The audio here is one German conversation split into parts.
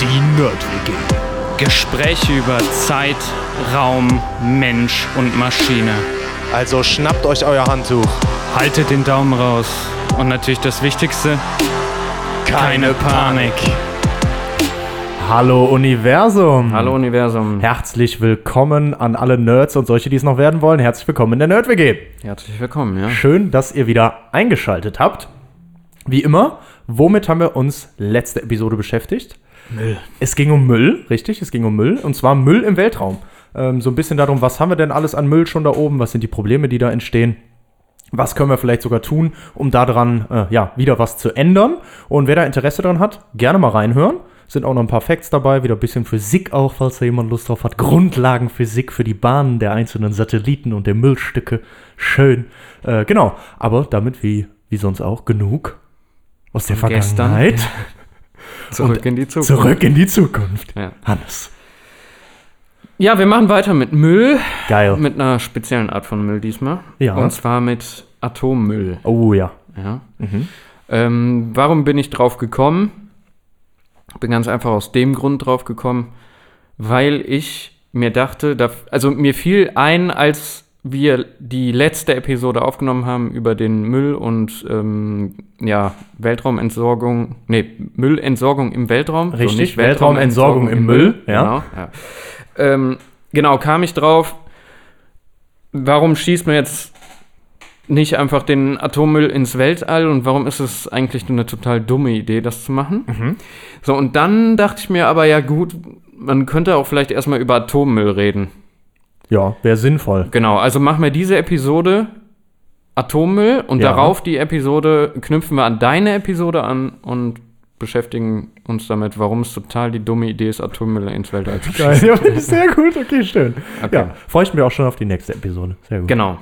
Die Nerd-WG. Gespräche über Zeit, Raum, Mensch und Maschine. Also schnappt euch euer Handtuch. Haltet den Daumen raus. Und natürlich das Wichtigste, keine Panik. Hallo Universum. Hallo Universum. Herzlich willkommen an alle Nerds und solche, die es noch werden wollen. Herzlich willkommen in der Nerd-WG. Herzlich willkommen, ja. Schön, dass ihr wieder eingeschaltet habt. Wie immer, womit haben wir uns letzte Episode beschäftigt? Müll. Es ging um Müll, richtig, es ging um Müll. Und zwar Müll im Weltraum. Ähm, so ein bisschen darum, was haben wir denn alles an Müll schon da oben? Was sind die Probleme, die da entstehen? Was können wir vielleicht sogar tun, um daran äh, ja, wieder was zu ändern? Und wer da Interesse daran hat, gerne mal reinhören. Sind auch noch ein paar Facts dabei, wieder ein bisschen Physik auch, falls da jemand Lust drauf hat. Grundlagenphysik für die Bahnen der einzelnen Satelliten und der Müllstücke. Schön. Äh, genau, aber damit wie, wie sonst auch genug aus der Von gestern. Vergangenheit. Zurück in die Zukunft. Zurück in die Zukunft. Ja. Hannes. Ja, wir machen weiter mit Müll. Geil. Mit einer speziellen Art von Müll diesmal. Ja. Und zwar mit Atommüll. Oh ja. Ja. Mhm. Ähm, warum bin ich drauf gekommen? Bin ganz einfach aus dem Grund drauf gekommen, weil ich mir dachte, da, also mir fiel ein, als wir die letzte Episode aufgenommen haben über den Müll und ähm, ja, Weltraumentsorgung, nee, Müllentsorgung im Weltraum. Richtig, nicht Weltraumentsorgung im Müll, ja. Genau, ja. Ähm, genau, kam ich drauf, warum schießt man jetzt nicht einfach den Atommüll ins Weltall und warum ist es eigentlich eine total dumme Idee, das zu machen? Mhm. So, und dann dachte ich mir aber, ja gut, man könnte auch vielleicht erstmal über Atommüll reden. Ja, wäre sinnvoll. Genau, also machen wir diese Episode Atommüll und Ja. darauf die Episode knüpfen wir an deine Episode an und beschäftigen uns damit, warum es total die dumme Idee ist, Atommüll ins Weltall zu Geil. schießen. Ja, sehr gut. Okay, schön. Okay. Ja, freue ich mich auch schon auf die nächste Episode. Sehr gut. Genau.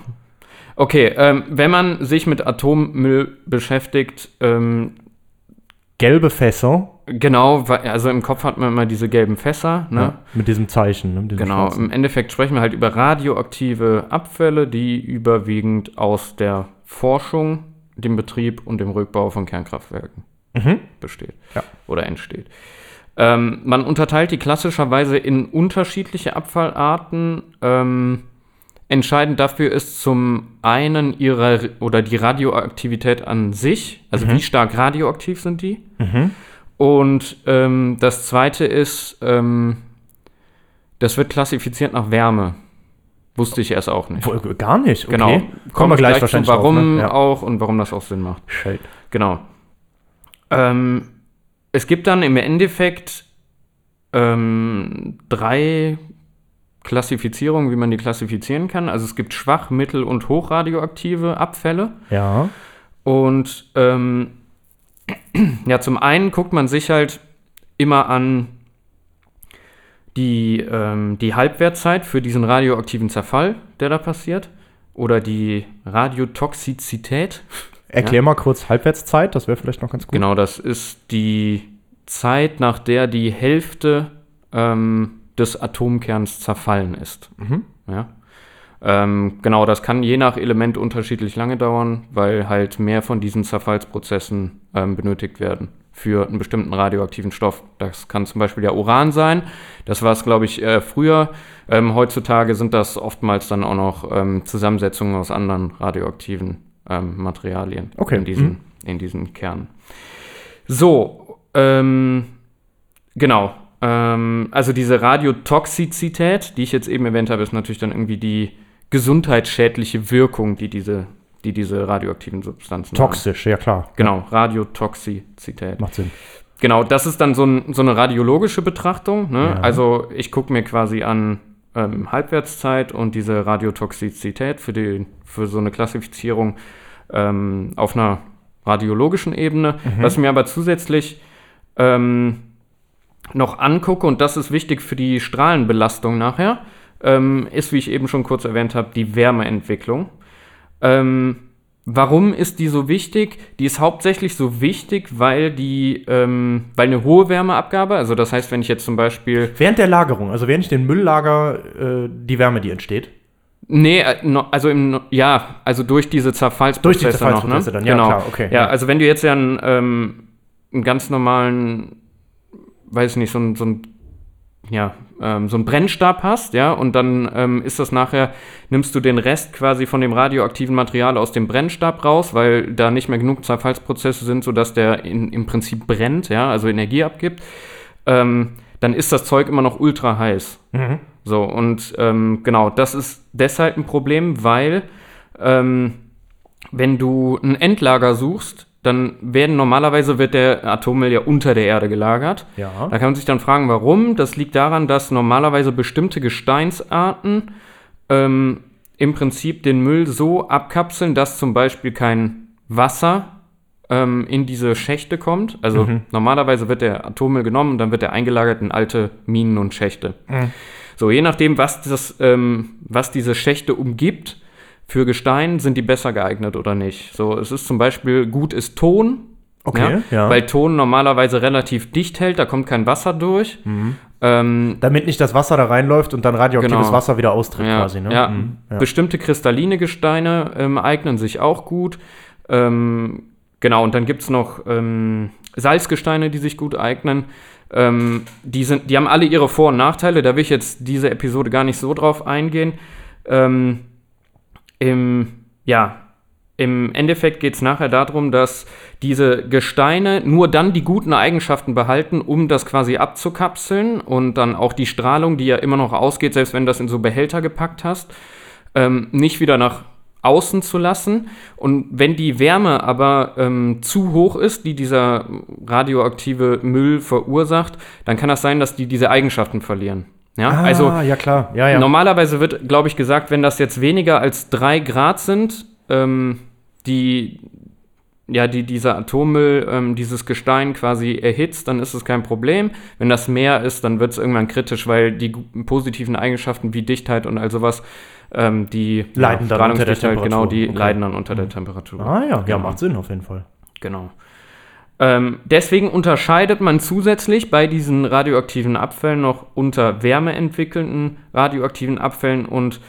Okay, ähm, wenn man sich mit Atommüll beschäftigt, ähm, Gelbe Fässer. genau, also im Kopf hat man immer diese gelben Fässer, ne? Ja, mit diesem Zeichen. Ne, mit diesem Genau, schwarzen. im Endeffekt sprechen wir halt über radioaktive Abfälle, die überwiegend aus der Forschung, dem Betrieb und dem Rückbau von Kernkraftwerken Mhm. besteht Ja. oder entsteht. Ähm, man unterteilt die klassischerweise in unterschiedliche Abfallarten. Ähm, entscheidend dafür ist zum einen ihre oder die Radioaktivität an sich, also wie stark radioaktiv sind die. Mhm. Und ähm, das zweite ist, ähm, das wird klassifiziert nach Wärme. Wusste ich erst auch nicht. Gar nicht. Okay. Genau. Kommen wir gleich, zu, wahrscheinlich warum drauf, ne? ja. auch und warum das auch Sinn macht. Shit. Genau. Ähm, es gibt dann im Endeffekt ähm, drei Klassifizierungen, wie man die klassifizieren kann. Also es gibt schwach, mittel und hochradioaktive Abfälle. Ja. Und ähm, ja, zum einen guckt man sich halt immer an die, ähm, die Halbwertzeit für diesen radioaktiven Zerfall, der da passiert. Oder die Radiotoxizität. Erklär mal kurz Halbwertszeit, das wäre vielleicht noch ganz gut. Genau, das ist die Zeit, nach der die Hälfte ähm, des Atomkerns zerfallen ist. Mhm. Ja. Ähm, genau, das kann je nach Element unterschiedlich lange dauern, weil halt mehr von diesen Zerfallsprozessen ähm, benötigt werden für einen bestimmten radioaktiven Stoff. Das kann zum Beispiel ja Uran sein. Das war es, glaube ich, äh, früher. Ähm, heutzutage sind das oftmals dann auch noch ähm, Zusammensetzungen aus anderen radioaktiven ähm, Materialien Okay, in, diesen, in diesen Kernen. So, ähm, genau. Ähm, also diese Radiotoxizität, die ich jetzt eben erwähnt habe, ist natürlich dann irgendwie die gesundheitsschädliche Wirkung, die diese, die diese radioaktiven Substanzen haben. Toxisch, ja klar. Genau, Radiotoxizität. Macht Sinn. Genau, das ist dann so, ein, so eine radiologische Betrachtung. Ne? Ja. Also ich gucke mir quasi an ähm, Halbwertszeit und diese Radiotoxizität für, die, für so eine Klassifizierung ähm, auf einer radiologischen Ebene. Was ich mir aber zusätzlich ähm, noch angucke, und das ist wichtig für die Strahlenbelastung nachher, ähm, ist, wie ich eben schon kurz erwähnt habe, die Wärmeentwicklung. Ähm, Warum ist die so wichtig? Die ist hauptsächlich so wichtig, weil die, ähm, weil eine hohe Wärmeabgabe, also das heißt, wenn ich jetzt zum Beispiel. Während der Lagerung, also während ich den Müll lager, äh, die Wärme, die entsteht. Nee, äh, also im, ja, also durch diese Zerfallsprozesse Durch die Zerfallsprozesse noch, ne? dann, ja, genau. klar, okay, Ja, ja. also wenn du jetzt ja einen, ähm, einen ganz normalen, weiß nicht, so ein, so ein ja, ähm, so einen Brennstab hast, ja, und dann ähm, ist das nachher, nimmst du den Rest quasi von dem radioaktiven Material aus dem Brennstab raus, weil da nicht mehr genug Zerfallsprozesse sind, sodass der in, im Prinzip brennt, ja, also Energie abgibt, ähm, dann ist das Zeug immer noch ultra heiß. Mhm. So, und ähm, genau, das ist deshalb ein Problem, weil ähm, wenn du ein Endlager suchst, dann werden normalerweise wird der Atommüll ja unter der Erde gelagert. Ja. Da kann man sich dann fragen, warum. Das liegt daran, dass normalerweise bestimmte Gesteinsarten ähm, im Prinzip den Müll so abkapseln, dass zum Beispiel kein Wasser ähm, in diese Schächte kommt. Also Mhm. normalerweise wird der Atommüll genommen und dann wird er eingelagert in alte Minen und Schächte. Mhm. So, je nachdem, was, das, ähm, was diese Schächte umgibt, für Gestein sind die besser geeignet oder nicht. So, es ist zum Beispiel gut ist Ton. Okay, ja. Weil Ton normalerweise relativ dicht hält, da kommt kein Wasser durch. Mhm. Ähm, Damit nicht das Wasser da reinläuft und dann radioaktives Genau. Wasser wieder austritt ja, quasi, ne? ja. Mhm. ja. Bestimmte kristalline Gesteine ähm, eignen sich auch gut. Ähm, genau, und dann gibt es noch ähm, Salzgesteine, die sich gut eignen. Ähm, die, sind, die haben alle ihre Vor- und Nachteile. Da will ich jetzt diese Episode gar nicht so drauf eingehen. Ähm, im, ja, im Endeffekt geht es nachher darum, dass diese Gesteine nur dann die guten Eigenschaften behalten, um das quasi abzukapseln und dann auch die Strahlung, die ja immer noch ausgeht, selbst wenn du das in so Behälter gepackt hast, ähm, nicht wieder nach außen zu lassen. Und wenn die Wärme aber ähm, zu hoch ist, die dieser radioaktive Müll verursacht, dann kann das sein, dass die diese Eigenschaften verlieren. Ja, Ah, also ja klar, ja, ja. Normalerweise wird, glaube ich, gesagt, wenn das jetzt weniger als drei Grad sind, ähm, die, ja, die dieser Atommüll, ähm, dieses Gestein quasi erhitzt, dann ist es kein Problem. Wenn das mehr ist, dann wird es irgendwann kritisch, weil die positiven Eigenschaften wie Dichtheit und all sowas, ähm, die Leiden dann unter der genau, Temperatur. die Okay. leiden dann unter der Temperatur. Ah ja, ja, Genau. macht Sinn auf jeden Fall. Genau. Ähm, deswegen unterscheidet man zusätzlich bei diesen radioaktiven Abfällen noch unter wärmeentwickelnden radioaktiven Abfällen und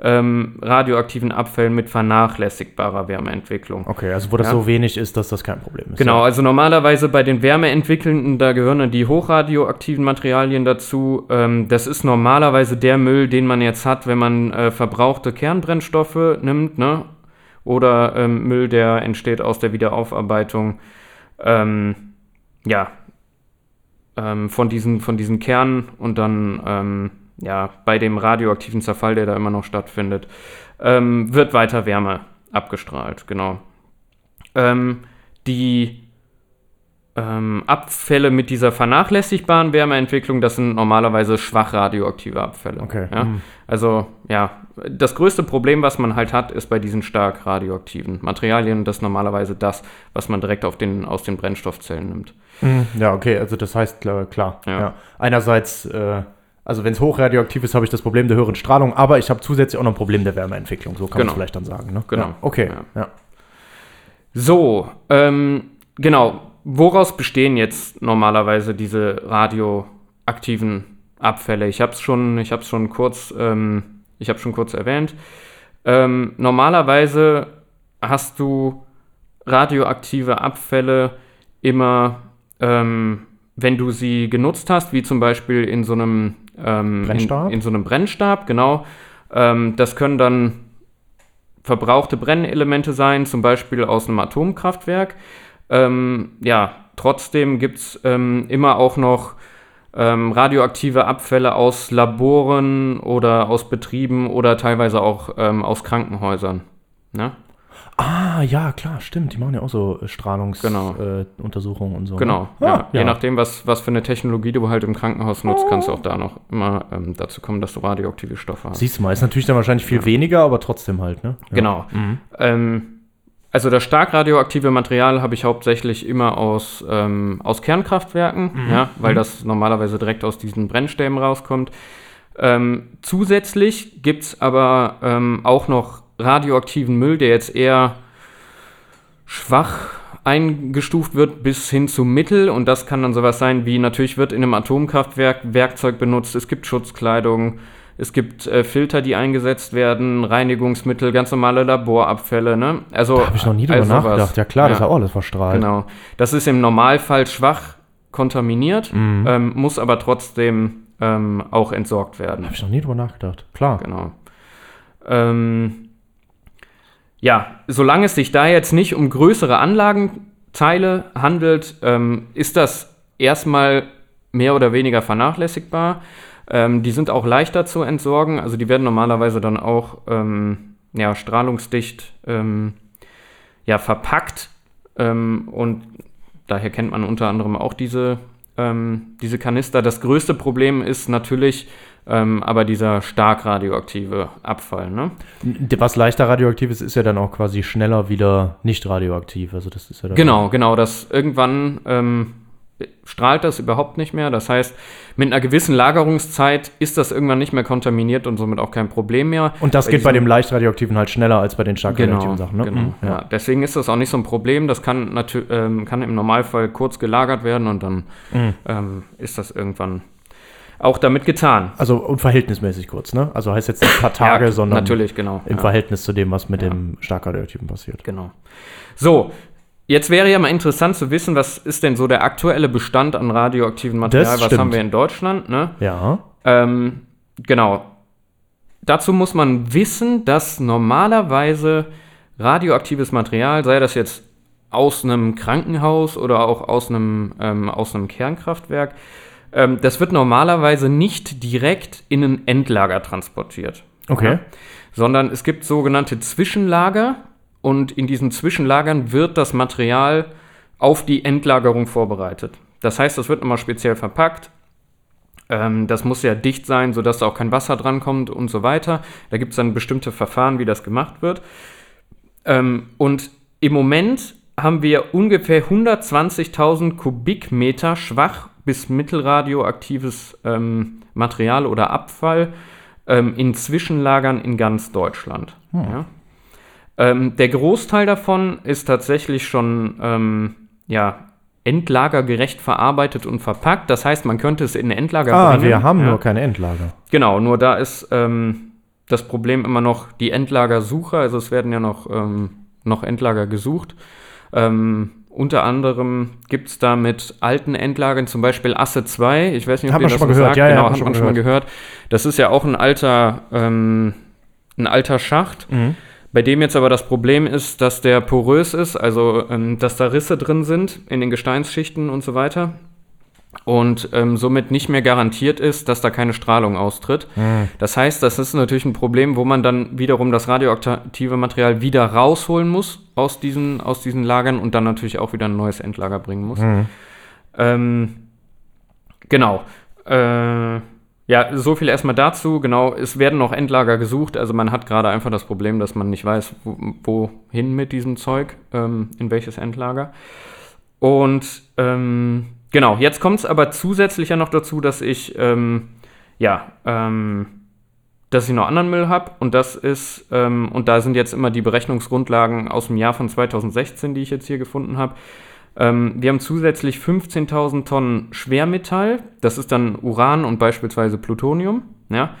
ähm, radioaktiven Abfällen mit vernachlässigbarer Wärmeentwicklung. Okay, also wo das Ja. so wenig ist, dass das kein Problem ist. Genau, Ja. also normalerweise bei den wärmeentwickelnden, da gehören dann die hochradioaktiven Materialien dazu. Ähm, das ist normalerweise der Müll, den man jetzt hat, wenn man äh, verbrauchte Kernbrennstoffe nimmt, ne? Oder ähm, Müll, der entsteht aus der Wiederaufarbeitung. Ähm, ja, ähm, von, diesen, von diesen Kernen und dann ähm, ja, bei dem radioaktiven Zerfall, der da immer noch stattfindet, ähm, wird weiter Wärme abgestrahlt, genau. Ähm, die ähm, Abfälle mit dieser vernachlässigbaren Wärmeentwicklung, das sind normalerweise schwach radioaktive Abfälle. Okay, Ja? mhm. Also, ja, das größte Problem, was man halt hat, ist bei diesen stark radioaktiven Materialien. Das ist normalerweise das, was man direkt den, aus den Brennstoffzellen nimmt. Mhm. Ja, okay, also das heißt, klar, klar Ja. ja. Einerseits, äh, also wenn es hochradioaktiv ist, habe ich das Problem der höheren Strahlung, aber ich habe zusätzlich auch noch ein Problem der Wärmeentwicklung, so kann man Genau. es vielleicht dann sagen. Ne? Genau. Ja, okay, Ja. ja. So, ähm, genau. Woraus bestehen jetzt normalerweise diese radioaktiven Abfälle? Ich habe es schon, ich habe schon kurz, ähm, ich habe schon kurz erwähnt. Ähm, normalerweise hast du radioaktive Abfälle immer, ähm, wenn du sie genutzt hast, wie zum Beispiel in so einem ähm, Brennstab? In, in so einem Brennstab, genau. Ähm, das können dann verbrauchte Brennelemente sein, zum Beispiel aus einem Atomkraftwerk. Ähm, ja, trotzdem gibt es ähm, immer auch noch ähm, radioaktive Abfälle aus Laboren oder aus Betrieben oder teilweise auch ähm, aus Krankenhäusern. Ne? Ah, ja, klar, stimmt. Die machen ja auch so Strahlungsuntersuchungen Genau. äh, und so. Genau. Ne? Ja. Ah, Je nachdem, was, was für eine Technologie du halt im Krankenhaus nutzt, kannst du auch da noch immer ähm, dazu kommen, dass du radioaktive Stoffe hast. Siehst du mal, ist natürlich dann wahrscheinlich viel weniger, aber trotzdem halt, ne? Ja. Genau. Mhm. Ähm, also das stark radioaktive Material habe ich hauptsächlich immer aus, ähm, aus Kernkraftwerken, ja, weil das normalerweise direkt aus diesen Brennstäben rauskommt. Ähm, zusätzlich gibt es aber ähm, auch noch radioaktiven Müll, der jetzt eher schwach eingestuft wird bis hin zu mittel. Und das kann dann sowas sein wie natürlich wird in einem Atomkraftwerk Werkzeug benutzt, es gibt Schutzkleidung, es gibt äh, Filter, die eingesetzt werden, Reinigungsmittel, ganz normale Laborabfälle. Ne? Also, Da habe ich noch nie drüber also nachgedacht. Ja klar, das ist Ja. ja auch alles verstrahlt. Genau. Das ist im Normalfall schwach kontaminiert, Mhm. ähm, muss aber trotzdem ähm, auch entsorgt werden. Habe ich noch nie drüber nachgedacht. Klar. Genau. Ähm, ja, solange es sich da jetzt nicht um größere Anlagenteile handelt, ähm, ist das erstmal mehr oder weniger vernachlässigbar. Ähm, die sind auch leichter zu entsorgen, also die werden normalerweise dann auch ähm, ja, strahlungsdicht ähm, ja, verpackt ähm, und daher kennt man unter anderem auch diese, ähm, diese Kanister. Das größte Problem ist natürlich ähm, aber dieser stark radioaktive Abfall. Ne? Was leichter radioaktiv ist, ist ja dann auch quasi schneller wieder nicht radioaktiv. Also das ist ja dann Genau, genau. Das irgendwann ähm, strahlt das überhaupt nicht mehr. Das heißt, mit einer gewissen Lagerungszeit ist das irgendwann nicht mehr kontaminiert und somit auch kein Problem mehr. Und das Bei geht bei dem leicht radioaktiven halt schneller als bei den stark Genau, radioaktiven Sachen. Ne? genau. Mhm, ja. Deswegen ist das auch nicht so ein Problem. Das kann, ähm, kann im Normalfall kurz gelagert werden und dann Mhm. ähm, ist das irgendwann auch damit getan. Also und verhältnismäßig kurz, ne? Also heißt jetzt nicht ein paar Tage, Ja, sondern natürlich, genau. im ja. Verhältnis zu dem, was mit Ja. dem stark radioaktiven passiert. Genau. So, jetzt wäre ja mal interessant zu wissen, was ist denn so der aktuelle Bestand an radioaktivem Material? Das was stimmt. haben wir in Deutschland? Ne? Ja. Ähm, genau. Dazu muss man wissen, dass normalerweise radioaktives Material, sei das jetzt aus einem Krankenhaus oder auch aus einem, ähm, aus einem Kernkraftwerk, ähm, das wird normalerweise nicht direkt in ein Endlager transportiert. Okay. Ja? Sondern es gibt sogenannte Zwischenlager und in diesen Zwischenlagern wird das Material auf die Endlagerung vorbereitet. Das heißt, das wird nochmal speziell verpackt. Ähm, das muss ja dicht sein, sodass da auch kein Wasser drankommt und so weiter. Da gibt es dann bestimmte Verfahren, wie das gemacht wird. Ähm, und im Moment haben wir ungefähr 120.000 Kubikmeter schwach bis mittelradioaktives ähm, Material oder Abfall ähm, in Zwischenlagern in ganz Deutschland. Ja. Ähm, der Großteil davon ist tatsächlich schon ähm, ja, endlagergerecht verarbeitet und verpackt. Das heißt, man könnte es in ein Endlager Ah, bringen. wir haben ja. nur keine Endlager. Genau, nur da ist ähm, das Problem immer noch die Endlagersuche. Also es werden ja noch, ähm, noch Endlager gesucht. Ähm, unter anderem gibt es da mit alten Endlagern, zum Beispiel Asse 2, ich weiß nicht, ob Hat ihr das schon mal gehört, ja, ja, genau, hat man hat schon man mal schon mal gehört. Das ist ja auch ein alter, ähm, ein alter Schacht, Mhm. Bei dem jetzt aber das Problem ist, dass der porös ist, also ähm, dass da Risse drin sind in den Gesteinsschichten und so weiter. Und ähm, somit nicht mehr garantiert ist, dass da keine Strahlung austritt. Mhm. Das heißt, das ist natürlich ein Problem, wo man dann wiederum das radioaktive Material wieder rausholen muss aus diesen, aus diesen Lagern und dann natürlich auch wieder ein neues Endlager bringen muss. Mhm. Ähm, genau. Äh, ja, so viel erstmal dazu. Genau, es werden noch Endlager gesucht. Also man hat gerade einfach das Problem, dass man nicht weiß, wo, wohin mit diesem Zeug, ähm, in welches Endlager. Und ähm, genau, jetzt kommt es aber zusätzlich ja noch dazu, dass ich ähm, ja, ähm, dass ich noch anderen Müll habe und das ist, ähm, und da sind jetzt immer die Berechnungsgrundlagen aus dem Jahr von 2016, die ich jetzt hier gefunden habe. Ähm, wir haben zusätzlich 15.000 Tonnen Schwermetall, das ist dann Uran und beispielsweise Plutonium, ja,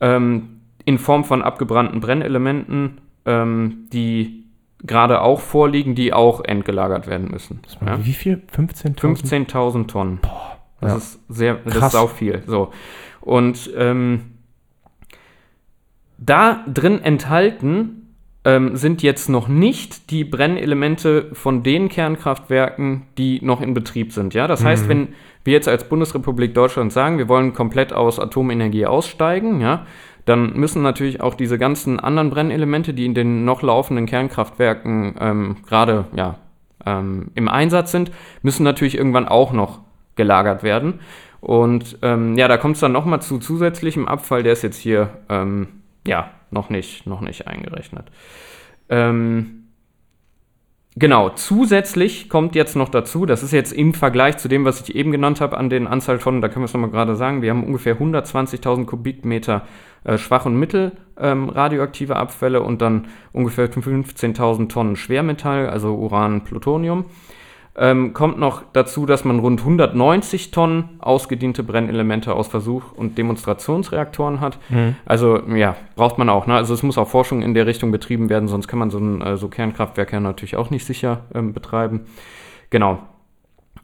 ähm, in Form von abgebrannten Brennelementen, ähm, die gerade auch vorliegen, die auch entgelagert werden müssen. Ja? Wie viel? 15.000? 15.000 Tonnen. das ja. ist sehr, das Krass. ist sau viel. So. Und ähm, da drin enthalten ähm, sind jetzt noch nicht die Brennelemente von den Kernkraftwerken, die noch in Betrieb sind. Ja, das Mhm. heißt, wenn wir jetzt als Bundesrepublik Deutschland sagen, wir wollen komplett aus Atomenergie aussteigen, ja, dann müssen natürlich auch diese ganzen anderen Brennelemente, die in den noch laufenden Kernkraftwerken ähm, gerade ja, ähm, im Einsatz sind, müssen natürlich irgendwann auch noch gelagert werden. Und ähm, ja, da kommt es dann nochmal zu zusätzlichem Abfall, der ist jetzt hier ähm, ja noch nicht, noch nicht eingerechnet. Ähm, genau, zusätzlich kommt jetzt noch dazu, das ist jetzt im Vergleich zu dem, was ich eben genannt habe, an den Anzahl Tonnen, da können wir es nochmal gerade sagen, wir haben ungefähr 120.000 Kubikmeter äh, schwach- und mittel ähm, radioaktive Abfälle und dann ungefähr 15.000 Tonnen Schwermetall, also Uran, Plutonium. Ähm, kommt noch dazu, dass man rund 190 Tonnen ausgediente Brennelemente aus Versuch- und Demonstrationsreaktoren hat. Mhm. Also ja, braucht man auch. Ne? Also es muss auch Forschung in der Richtung betrieben werden, sonst kann man so ein äh, so Kernkraftwerk ja natürlich auch nicht sicher ähm, betreiben. Genau.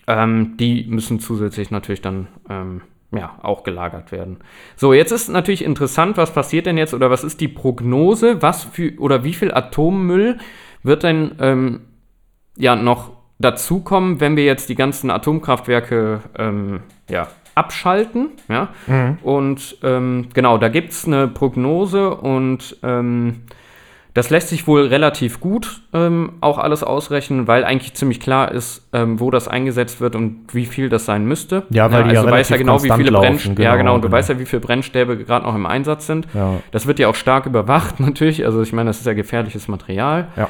Ähm, die müssen zusätzlich natürlich dann ähm, ja, auch gelagert werden. So, jetzt ist natürlich interessant, was passiert denn jetzt oder was ist die Prognose, was für oder wie viel Atommüll wird denn ähm, ja noch dazukommen, wenn wir jetzt die ganzen Atomkraftwerke ähm, ja, abschalten. Ja? Und ähm, genau, da gibt es eine Prognose und ähm, das lässt sich wohl relativ gut ähm, auch alles ausrechnen, weil eigentlich ziemlich klar ist, ähm, wo das eingesetzt wird und wie viel das sein müsste. Ja, weil die ja also du weißt ja genau, wie viele laufen, Brennstäbe, ja genau, genau, und du genau. weißt ja, wie viele Brennstäbe gerade noch im Einsatz sind. Ja. Das wird ja auch stark überwacht natürlich. Also ich meine, das ist ja gefährliches Material. Ja.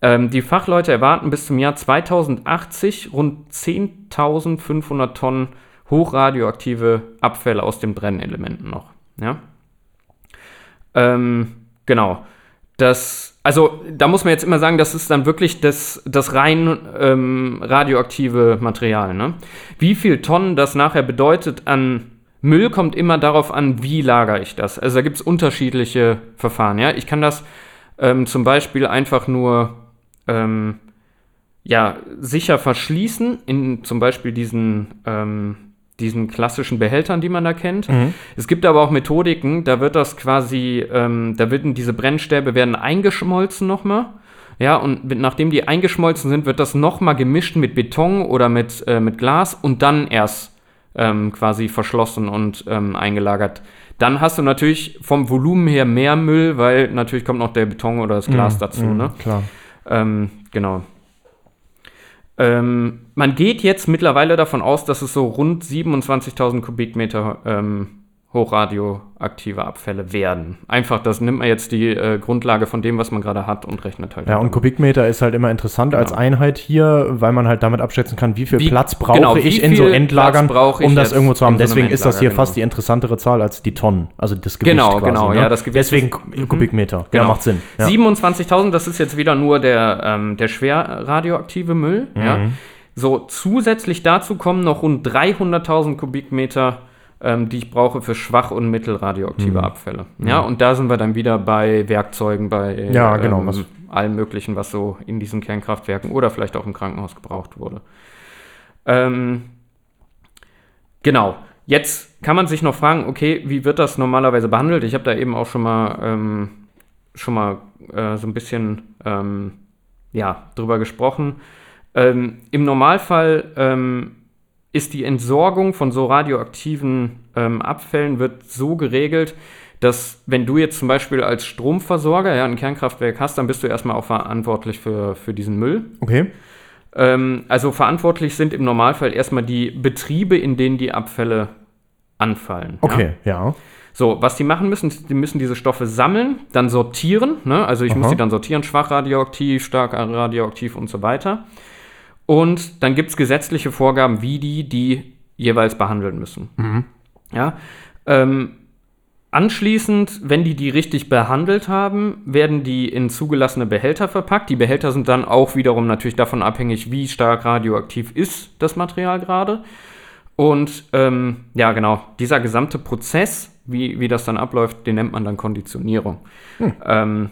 Ähm, die Fachleute erwarten bis zum Jahr 2080 rund 10.500 Tonnen hochradioaktive Abfälle aus den Brennelementen noch. Ja? Ähm, genau. Das, also da muss man jetzt immer sagen, das ist dann wirklich das, das rein ähm, radioaktive Material. Ne? Wie viel Tonnen das nachher bedeutet an Müll, kommt immer darauf an, wie lagere ich das. Also da gibt es unterschiedliche Verfahren. Ja? Ich kann das ähm, zum Beispiel einfach nur ähm, ja, sicher verschließen, in zum Beispiel diesen, ähm, diesen klassischen Behältern, die man da kennt. Es gibt aber auch Methodiken, da wird das quasi, ähm, da werden diese Brennstäbe werden eingeschmolzen nochmal. Ja, und mit, nachdem die eingeschmolzen sind, wird das nochmal gemischt mit Beton oder mit, äh, mit Glas und dann erst ähm, quasi verschlossen und ähm, eingelagert. Dann hast du natürlich vom Volumen her mehr Müll, weil natürlich kommt noch der Beton oder das Glas Mhm, dazu. mhm, Ne? Klar. Ähm, genau. Ähm, man geht jetzt mittlerweile davon aus, dass es so rund 27.000 Kubikmeter ähm, hochradioaktive Abfälle werden. Einfach, das nimmt man jetzt die äh, Grundlage von dem, was man gerade hat und rechnet halt. Ja, und. Kubikmeter ist halt immer interessant als Genau. Einheit hier, weil man halt damit abschätzen kann, wie viel Wie- Platz brauche genau, ich in so Endlagern, um das irgendwo zu haben. so Deswegen ist das hier Endlager, fast die genau. interessantere Zahl als die Tonnen, also das Gewicht Genau, quasi, genau, ne? ja, das Gewicht Deswegen ist- mhm. Kubikmeter. Genau. Ja, macht Sinn. Ja. 27.000, das ist jetzt wieder nur der, ähm, der schwer radioaktive Müll. Ja. Mhm. So, zusätzlich dazu kommen noch rund 300.000 Kubikmeter, ähm, die ich brauche für schwach- und mittelradioaktive Mhm. Abfälle. Ja, und da sind wir dann wieder bei Werkzeugen, bei Ja, genau, ähm, allem Möglichen, was so in diesen Kernkraftwerken oder vielleicht auch im Krankenhaus gebraucht wurde. Ähm, genau. Jetzt kann man sich noch fragen, okay, wie wird das normalerweise behandelt? Ich habe da eben auch schon mal, ähm, schon mal äh, so ein bisschen ähm, ja, drüber gesprochen. Ähm, Im Normalfall ähm, ist die Entsorgung von so radioaktiven ähm, Abfällen wird so geregelt, dass wenn du jetzt zum Beispiel als Stromversorger ja, ein Kernkraftwerk hast, dann bist du erstmal auch verantwortlich für, für diesen Müll. Okay. Ähm, also verantwortlich sind im Normalfall erstmal die Betriebe, in denen die Abfälle anfallen. Ja? Okay, ja. So, was die machen müssen, die müssen diese Stoffe sammeln, dann sortieren. Ne? Also ich muss Aha. die dann sortieren, schwach radioaktiv, stark radioaktiv und so weiter. Und dann gibt es gesetzliche Vorgaben, wie die die jeweils behandeln müssen. Ja. Ähm, anschließend, wenn die die richtig behandelt haben, werden die in zugelassene Behälter verpackt. Die Behälter sind dann auch wiederum natürlich davon abhängig, wie stark radioaktiv ist das Material gerade. Und ähm, ja, genau, dieser gesamte Prozess, wie, wie das dann abläuft, den nennt man dann Konditionierung. Ähm,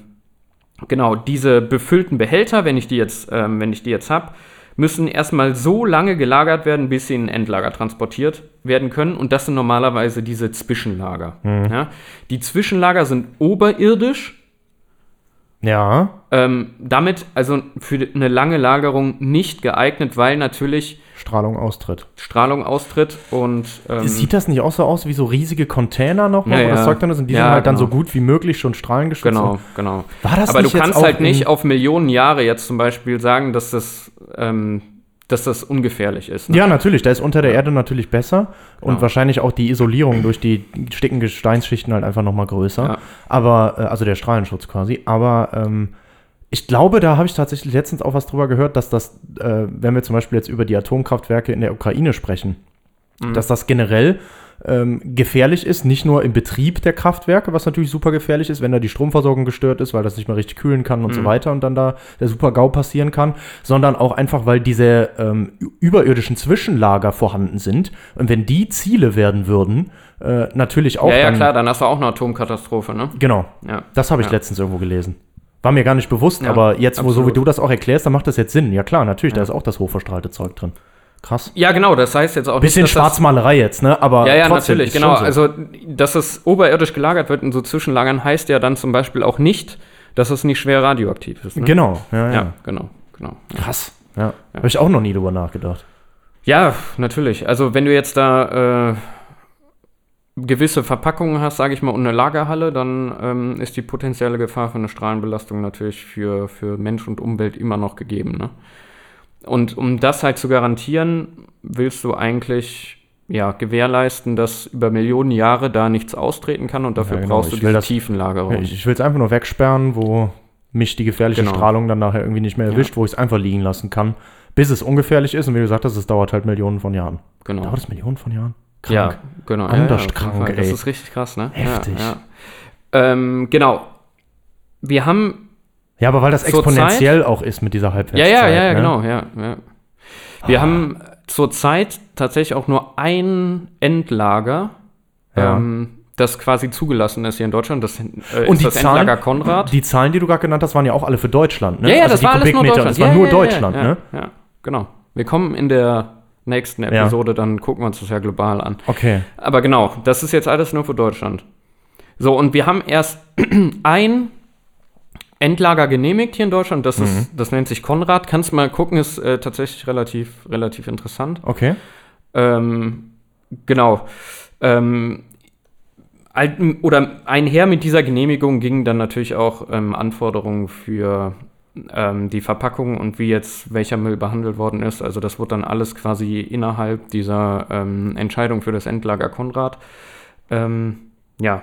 genau, diese befüllten Behälter, wenn ich die jetzt, ähm, wenn ich die jetzt habe, müssen erstmal so lange gelagert werden, bis sie in ein Endlager transportiert werden können. Und das sind normalerweise diese Zwischenlager. Ja? Die Zwischenlager sind oberirdisch, Ja. ähm, damit also für eine lange Lagerung nicht geeignet, weil natürlich Strahlung austritt. Strahlung austritt und ähm, Sieht das nicht auch so aus wie so riesige Container noch, Ja, wo das. Zeug drin ist? Und die Ja, sind halt dann genau. so gut wie möglich schon strahlengeschützt. Genau, genau. War das Aber du kannst halt nicht auf Millionen Jahre jetzt zum Beispiel sagen, dass das, ähm, dass das ungefährlich ist. Ne? Ja, natürlich. Da ist unter der Erde natürlich besser und Genau. wahrscheinlich auch die Isolierung durch die dicken Gesteinsschichten halt einfach nochmal größer. Ja. Aber, äh, also der Strahlenschutz quasi. Aber ähm, ich glaube, da habe ich tatsächlich letztens auch was drüber gehört, dass das, äh, wenn wir zum Beispiel jetzt über die Atomkraftwerke in der Ukraine sprechen, Mhm. dass das generell ähm, gefährlich ist, nicht nur im Betrieb der Kraftwerke, was natürlich super gefährlich ist, wenn da die Stromversorgung gestört ist, weil das nicht mehr richtig kühlen kann und so weiter und dann da der Super-GAU passieren kann, sondern auch einfach, weil diese ähm, überirdischen Zwischenlager vorhanden sind. Und wenn die Ziele werden würden, äh, natürlich auch Ja, ja, dann, klar, dann hast du auch eine Atomkatastrophe, ne? Genau, Ja. das habe ich Ja. letztens irgendwo gelesen. War mir gar nicht bewusst, Ja, aber jetzt, wo so wie du das auch erklärst, dann macht das jetzt Sinn. Ja klar, natürlich, da Ja. ist auch das hochverstrahlte Zeug drin. Krass. Ja, genau, das heißt jetzt auch Bisschen nicht, Schwarzmalerei jetzt, ne? Aber Ja, ja, trotzdem, natürlich, genau. so. Also, dass es oberirdisch gelagert wird in so Zwischenlagern, heißt ja dann zum Beispiel auch nicht, dass es nicht schwer radioaktiv ist. Ne? Genau, ja, ja. Ja, genau, genau. Krass. Ja. Habe ich auch noch nie drüber nachgedacht. Ja, natürlich. Also, wenn du jetzt da äh, gewisse Verpackungen hast, sage ich mal, und eine Lagerhalle, dann ähm, ist die potenzielle Gefahr für eine Strahlenbelastung natürlich für, für Mensch und Umwelt immer noch gegeben. Ne? Und um das halt zu garantieren, willst du eigentlich ja, gewährleisten, dass über Millionen Jahre da nichts austreten kann und dafür Ja, genau. brauchst du diese das- Tiefenlagerung. Ich, ich will es einfach nur wegsperren, wo mich die gefährliche Genau. Strahlung dann nachher irgendwie nicht mehr erwischt, wo ich es einfach liegen lassen kann, bis es ungefährlich ist. Und wie du gesagt hast, es dauert halt Millionen von Jahren. genau. Dauert es Millionen von Jahren? Ja, genau. Anders ja, ja, krank, Fall. Das ey. ist richtig krass, ne? Heftig. Ja, ja. Ähm, genau. Wir haben Ja, aber weil das exponentiell auch ist mit dieser Halbwertszeit. ja, ja, ja, ne? genau, ja, ja. Wir haben zurzeit tatsächlich auch nur ein Endlager, Ja. ähm, das quasi zugelassen ist hier in Deutschland. Das äh, Und ist die das Zahlen, Endlager Konrad. die Zahlen, die du gerade genannt hast, waren ja auch alle für Deutschland, ne? ja, ja, Also das die war alles nur Deutschland. Das war nur Deutschland, ja, ne? Ja, genau. Wir kommen in der nächsten Episode, dann gucken wir uns das ja global an. Okay. Aber genau, das ist jetzt alles nur für Deutschland. So, und wir haben erst ein Endlager genehmigt hier in Deutschland. Das, Mhm. ist, das nennt sich Konrad. Kannst mal gucken, ist äh, tatsächlich relativ, relativ interessant. Okay. Ähm, genau. Ähm, oder einher mit dieser Genehmigung gingen dann natürlich auch ähm, Anforderungen für ähm, die Verpackung und wie jetzt welcher Müll behandelt worden ist. Also das wurde dann alles quasi innerhalb dieser ähm, Entscheidung für das Endlager Konrad ähm, ja,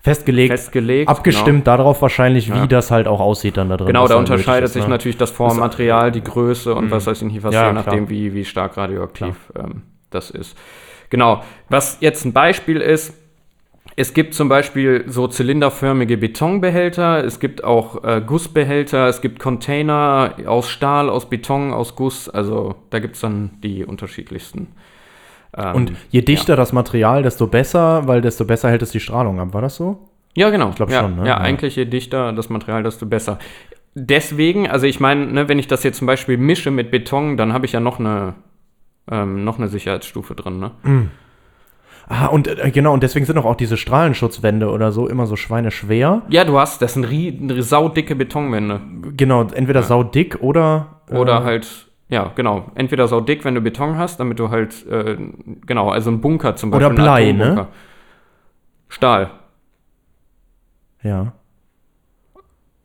Festgelegt, festgelegt. abgestimmt darauf wahrscheinlich, wie Ja. das halt auch aussieht dann da drin. Genau, da unterscheidet ist, sich ne? natürlich das Formmaterial, die Größe und was weiß ich nicht was, Ja, je klar. nachdem, wie, wie stark radioaktiv ähm, das ist. Genau. Was jetzt ein Beispiel ist, es gibt zum Beispiel so zylinderförmige Betonbehälter, es gibt auch äh, Gussbehälter, es gibt Container aus Stahl, aus Beton, aus Guss. Also da gibt es dann die unterschiedlichsten. Ähm, Und je dichter das Material, desto besser, weil desto besser hält es die Strahlung ab. War das so? Ja, genau. Ich glaub ja, schon, ne? Ja, Ja. eigentlich je dichter das Material, desto besser. Deswegen, also ich meine, ne, wenn ich das jetzt zum Beispiel mische mit Beton, dann habe ich ja noch eine, ähm, noch eine Sicherheitsstufe drin. Ne? Ah, und äh, genau, und deswegen sind auch, auch diese Strahlenschutzwände oder so immer so schweineschwer. Ja, du hast, das sind rie, saudicke Betonwände. Genau, entweder saudick oder. Oder äh, halt, ja, genau. Entweder saudick, wenn du Beton hast, damit du halt, äh, genau, also ein Bunker zum Oder Beispiel. ein Blei, ne? Stahl, Ja.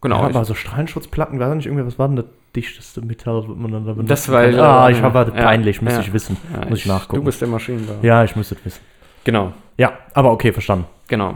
genau. ja, ich- aber so Strahlenschutzplatten, weiß ich nicht, irgendwie, was war denn das dichteste Metall, was man dann da benutzt? Das war- Ah, ich ja, habe ja, peinlich, müsste ja. ich wissen. ja, Muss ich nachgucken. Du bist der Maschinenbauer. ja, ich müsste es wissen. Genau. Ja, aber okay, verstanden. Genau.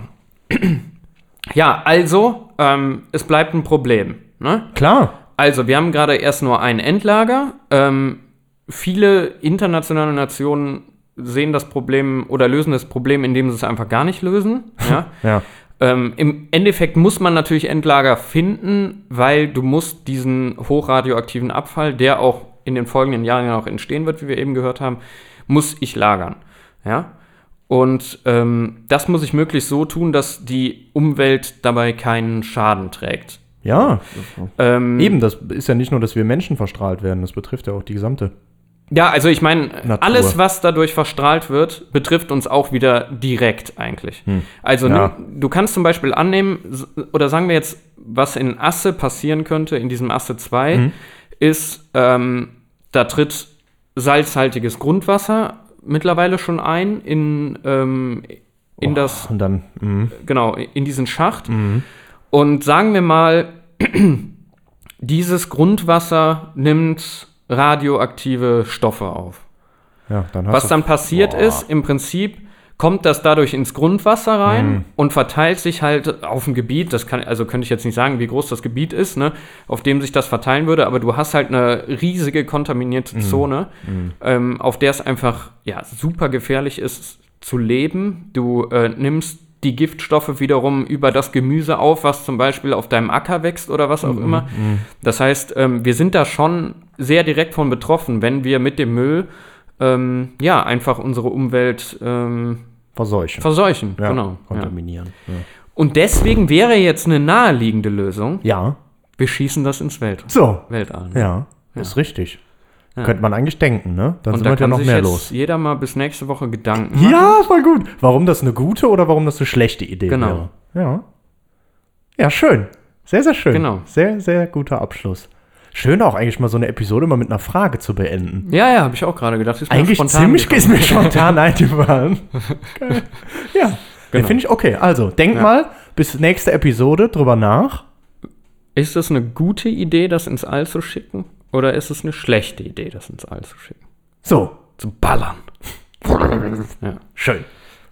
Ja, also, ähm, es bleibt ein Problem. Ne? Klar. Also, wir haben gerade erst nur ein Endlager. Ähm, viele internationale Nationen sehen das Problem oder lösen das Problem, indem sie es einfach gar nicht lösen. Ja? Ja. ähm, Im Endeffekt muss man natürlich Endlager finden, weil du musst diesen hochradioaktiven Abfall, der auch in den folgenden Jahren ja noch entstehen wird, wie wir eben gehört haben, muss ich lagern. Ja? Und ähm, das muss ich möglichst so tun, dass die Umwelt dabei keinen Schaden trägt. Ja. Ähm, Eben, das ist ja nicht nur, dass wir Menschen verstrahlt werden, das betrifft ja auch die gesamte. Ja, also ich meine, alles, was dadurch verstrahlt wird, betrifft uns auch wieder direkt eigentlich. Also Hm. Ja. nimm, du kannst zum Beispiel annehmen, oder sagen wir jetzt, was in Asse passieren könnte, in diesem Asse 2, Hm. ist, ähm, da tritt salzhaltiges Grundwasser mittlerweile schon ein in, ähm, in das Und dann, mhm. genau, in diesen Schacht. Und sagen wir mal, dieses Grundwasser nimmt radioaktive Stoffe auf. ja, dann Was dann passiert Boah. ist, im Prinzip kommt das dadurch ins Grundwasser rein und verteilt sich halt auf dem Gebiet, das kann, also könnte ich jetzt nicht sagen, wie groß das Gebiet ist, ne, auf dem sich das verteilen würde, aber du hast halt eine riesige kontaminierte Zone, ähm, auf der es einfach ja, super gefährlich ist, zu leben. Du äh, nimmst die Giftstoffe wiederum über das Gemüse auf, was zum Beispiel auf deinem Acker wächst oder was auch Mhm, immer. Das heißt, ähm, wir sind da schon sehr direkt von betroffen, wenn wir mit dem Müll ähm, ja einfach unsere Umwelt ähm, Verseuchen. verseuchen. ja, Genau. Ja. kontaminieren. Ja. Und deswegen wäre jetzt eine naheliegende Lösung, ja. wir schießen das ins Welt So. Weltall. Ja, ist richtig. Ja. Könnte man eigentlich denken, ne? Dann Und sind da wir ja kann noch sich mehr jetzt los. jeder mal bis nächste Woche Gedanken machen. Ja, voll gut. Warum das eine gute oder warum das eine schlechte Idee Genau. wäre. Ja. Ja, schön. Sehr, sehr schön. Genau. Sehr, sehr guter Abschluss. Schön auch eigentlich mal so eine Episode mal mit einer Frage zu beenden. Ja, ja, habe ich auch gerade gedacht. Ist Eigentlich ziemlich gekommen. ist mir spontan eingefallen. Ja, Genau. Finde ich okay. Also, denk Ja. mal bis nächste Episode drüber nach. Ist es eine gute Idee, das ins All zu schicken? Oder ist es eine schlechte Idee, das ins All zu schicken? So, Zu ballern. ja. schön.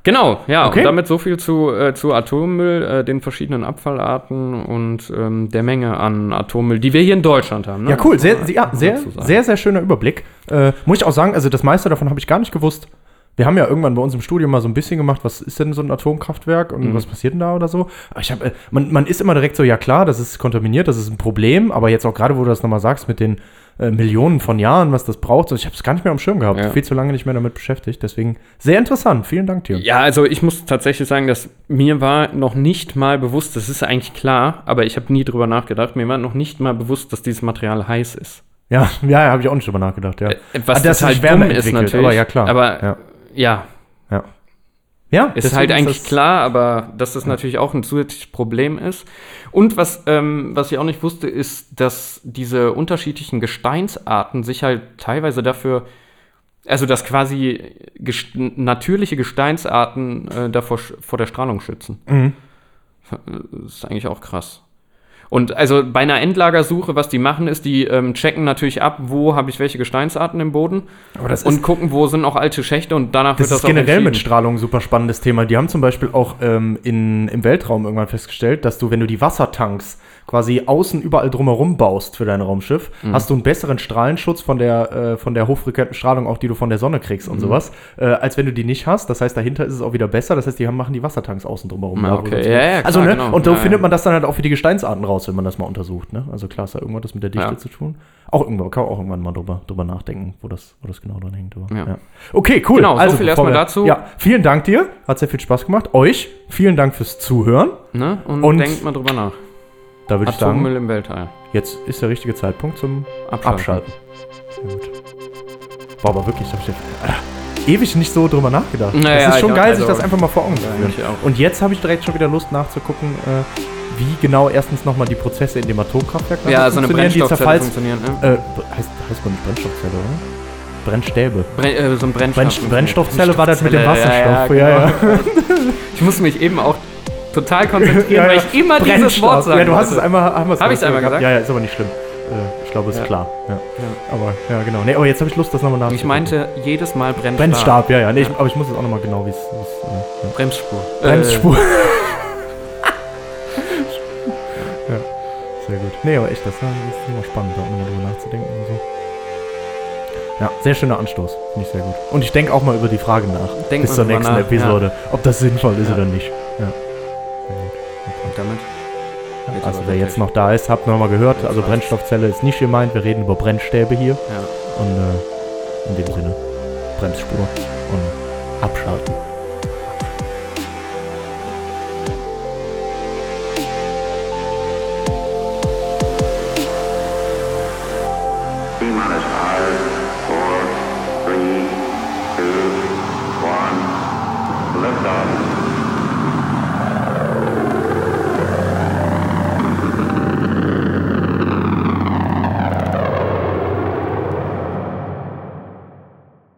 Genau, ja, Okay. und damit so viel zu, äh, zu Atommüll, äh, den verschiedenen Abfallarten und ähm, der Menge an Atommüll, die wir hier in Deutschland haben. Ne? Ja, cool. Sehr, ja, sehr, sehr, sehr schöner Überblick. Äh, muss ich auch sagen, also das meiste davon habe ich gar nicht gewusst. Wir haben ja irgendwann bei uns im Studium mal so ein bisschen gemacht, was ist denn so ein Atomkraftwerk und Mhm. was passiert denn da oder so. Aber ich habe, äh, man, man ist immer direkt so, ja klar, das ist kontaminiert, das ist ein Problem, aber jetzt auch gerade, wo du das nochmal sagst, mit den äh, Millionen von Jahren, was das braucht, so, ich habe es gar nicht mehr am Schirm gehabt. Ja. Viel zu lange nicht mehr damit beschäftigt. Deswegen sehr interessant. Vielen Dank dir. Ja, also ich muss tatsächlich sagen, dass mir war noch nicht mal bewusst, das ist eigentlich klar, aber ich habe nie drüber nachgedacht, mir war noch nicht mal bewusst, dass dieses Material heiß ist. Ja, ja, habe ich auch nicht drüber nachgedacht. Ja, Äh, Was Ah, das, halt Wärme ist natürlich. Aber ja, klar. Aber ja, ja, ja. ja ist halt eigentlich das- klar, aber dass das natürlich auch ein zusätzliches Problem ist. Und was, ähm, was ich auch nicht wusste, ist, dass diese unterschiedlichen Gesteinsarten sich halt teilweise dafür, also dass quasi gest natürliche Gesteinsarten äh, davor vor der Strahlung schützen. Mhm. Das ist eigentlich auch krass. Und also bei einer Endlagersuche, was die machen, ist, die ähm, checken natürlich ab, wo habe ich welche Gesteinsarten im Boden und gucken, wo sind noch alte Schächte und danach Das wird ist das auch generell mit. Strahlung ein super spannendes Thema. Die haben zum Beispiel auch ähm, in, im Weltraum irgendwann festgestellt, dass du, wenn du die Wassertanks quasi außen überall drumherum baust für dein Raumschiff, Mhm. hast du einen besseren Strahlenschutz von der, äh, von der hochfrequenten Strahlung, auch die du von der Sonne kriegst Mhm. und sowas, äh, als wenn du die nicht hast. Das heißt, dahinter ist es auch wieder besser. Das heißt, die haben, machen die Wassertanks außen drumherum. Ja, wo okay. Ja, ja, klar, also, ne? genau. Und so Ja, findet man das dann halt auch für die Gesteinsarten raus, wenn man das mal untersucht. Ne? Also klar, ist da irgendwas mit der Dichte Ja. zu tun. Auch irgendwann, kann man auch irgendwann mal drüber, drüber nachdenken, wo das, wo das genau dran hängt. Ja. Okay, cool. Genau, so viel bevor erstmal dazu. Ja, vielen Dank dir. Hat sehr viel Spaß gemacht. Euch, vielen Dank fürs Zuhören. Ne? Und, Und- denkt mal drüber nach. Da würde ich sagen, Atommüll im Weltall. jetzt ist der richtige Zeitpunkt zum Abschalten. Abschalten. Sehr gut. Boah, aber wirklich, hab ich ah, ewig nicht so drüber nachgedacht. Naja, das ist schon geil, also- sich das einfach mal vor Augen zu Ja, führen. Und jetzt habe ich direkt schon wieder Lust nachzugucken, äh, wie genau erstens nochmal die Prozesse in dem Atomkraftwerk Ja, so eine funktionieren, die Brennstoffzelle funktioniert. Ne? Äh, heißt, heißt man nicht Brennstoffzelle, oder? Brennstäbe. Brenn, äh, so ein Brennstoff. Brenn Brennstoffzelle war das mit dem Brennstoffzelle, Wasserstoff. Ja, Ja, ja, ja. genau. Ich musste mich eben auch total konzentrieren, Ja, weil ja. ich immer dieses. Wort sage. Ja, du hast es einmal, haben wir's Hab ich's mal einmal gesagt? Ja, ja, ist aber nicht schlimm. Äh, ich glaube, ist Ja. klar. Ja. Aber, ja, genau. Nee, aber jetzt habe ich Lust, das nochmal nachzugucken. Ich meinte jedes Mal Brennstab. Brennstab, ja, ja. Nee, Ich, Ja. aber ich muss es auch nochmal genau, wie es äh, ja. Bremsspur. Bremsspur. ja, sehr gut. Nee, aber echt, das, äh, das ist immer spannend, da nochmal drüber nachzudenken und so. Ja, sehr schöner Anstoß. Finde ich sehr gut. Und ich denke auch mal über die Frage nach. Denk bis zur nächsten nach, Episode. Ob das sinnvoll ist Ja. oder nicht. Ja. Damit? Jetzt Also wer jetzt noch da ist, habt noch mal gehört. Also. Brennstoffzelle ist nicht gemeint. Wir reden über Brennstäbe hier. Ja. Und äh, in dem Sinne Bremsspur und abschalten.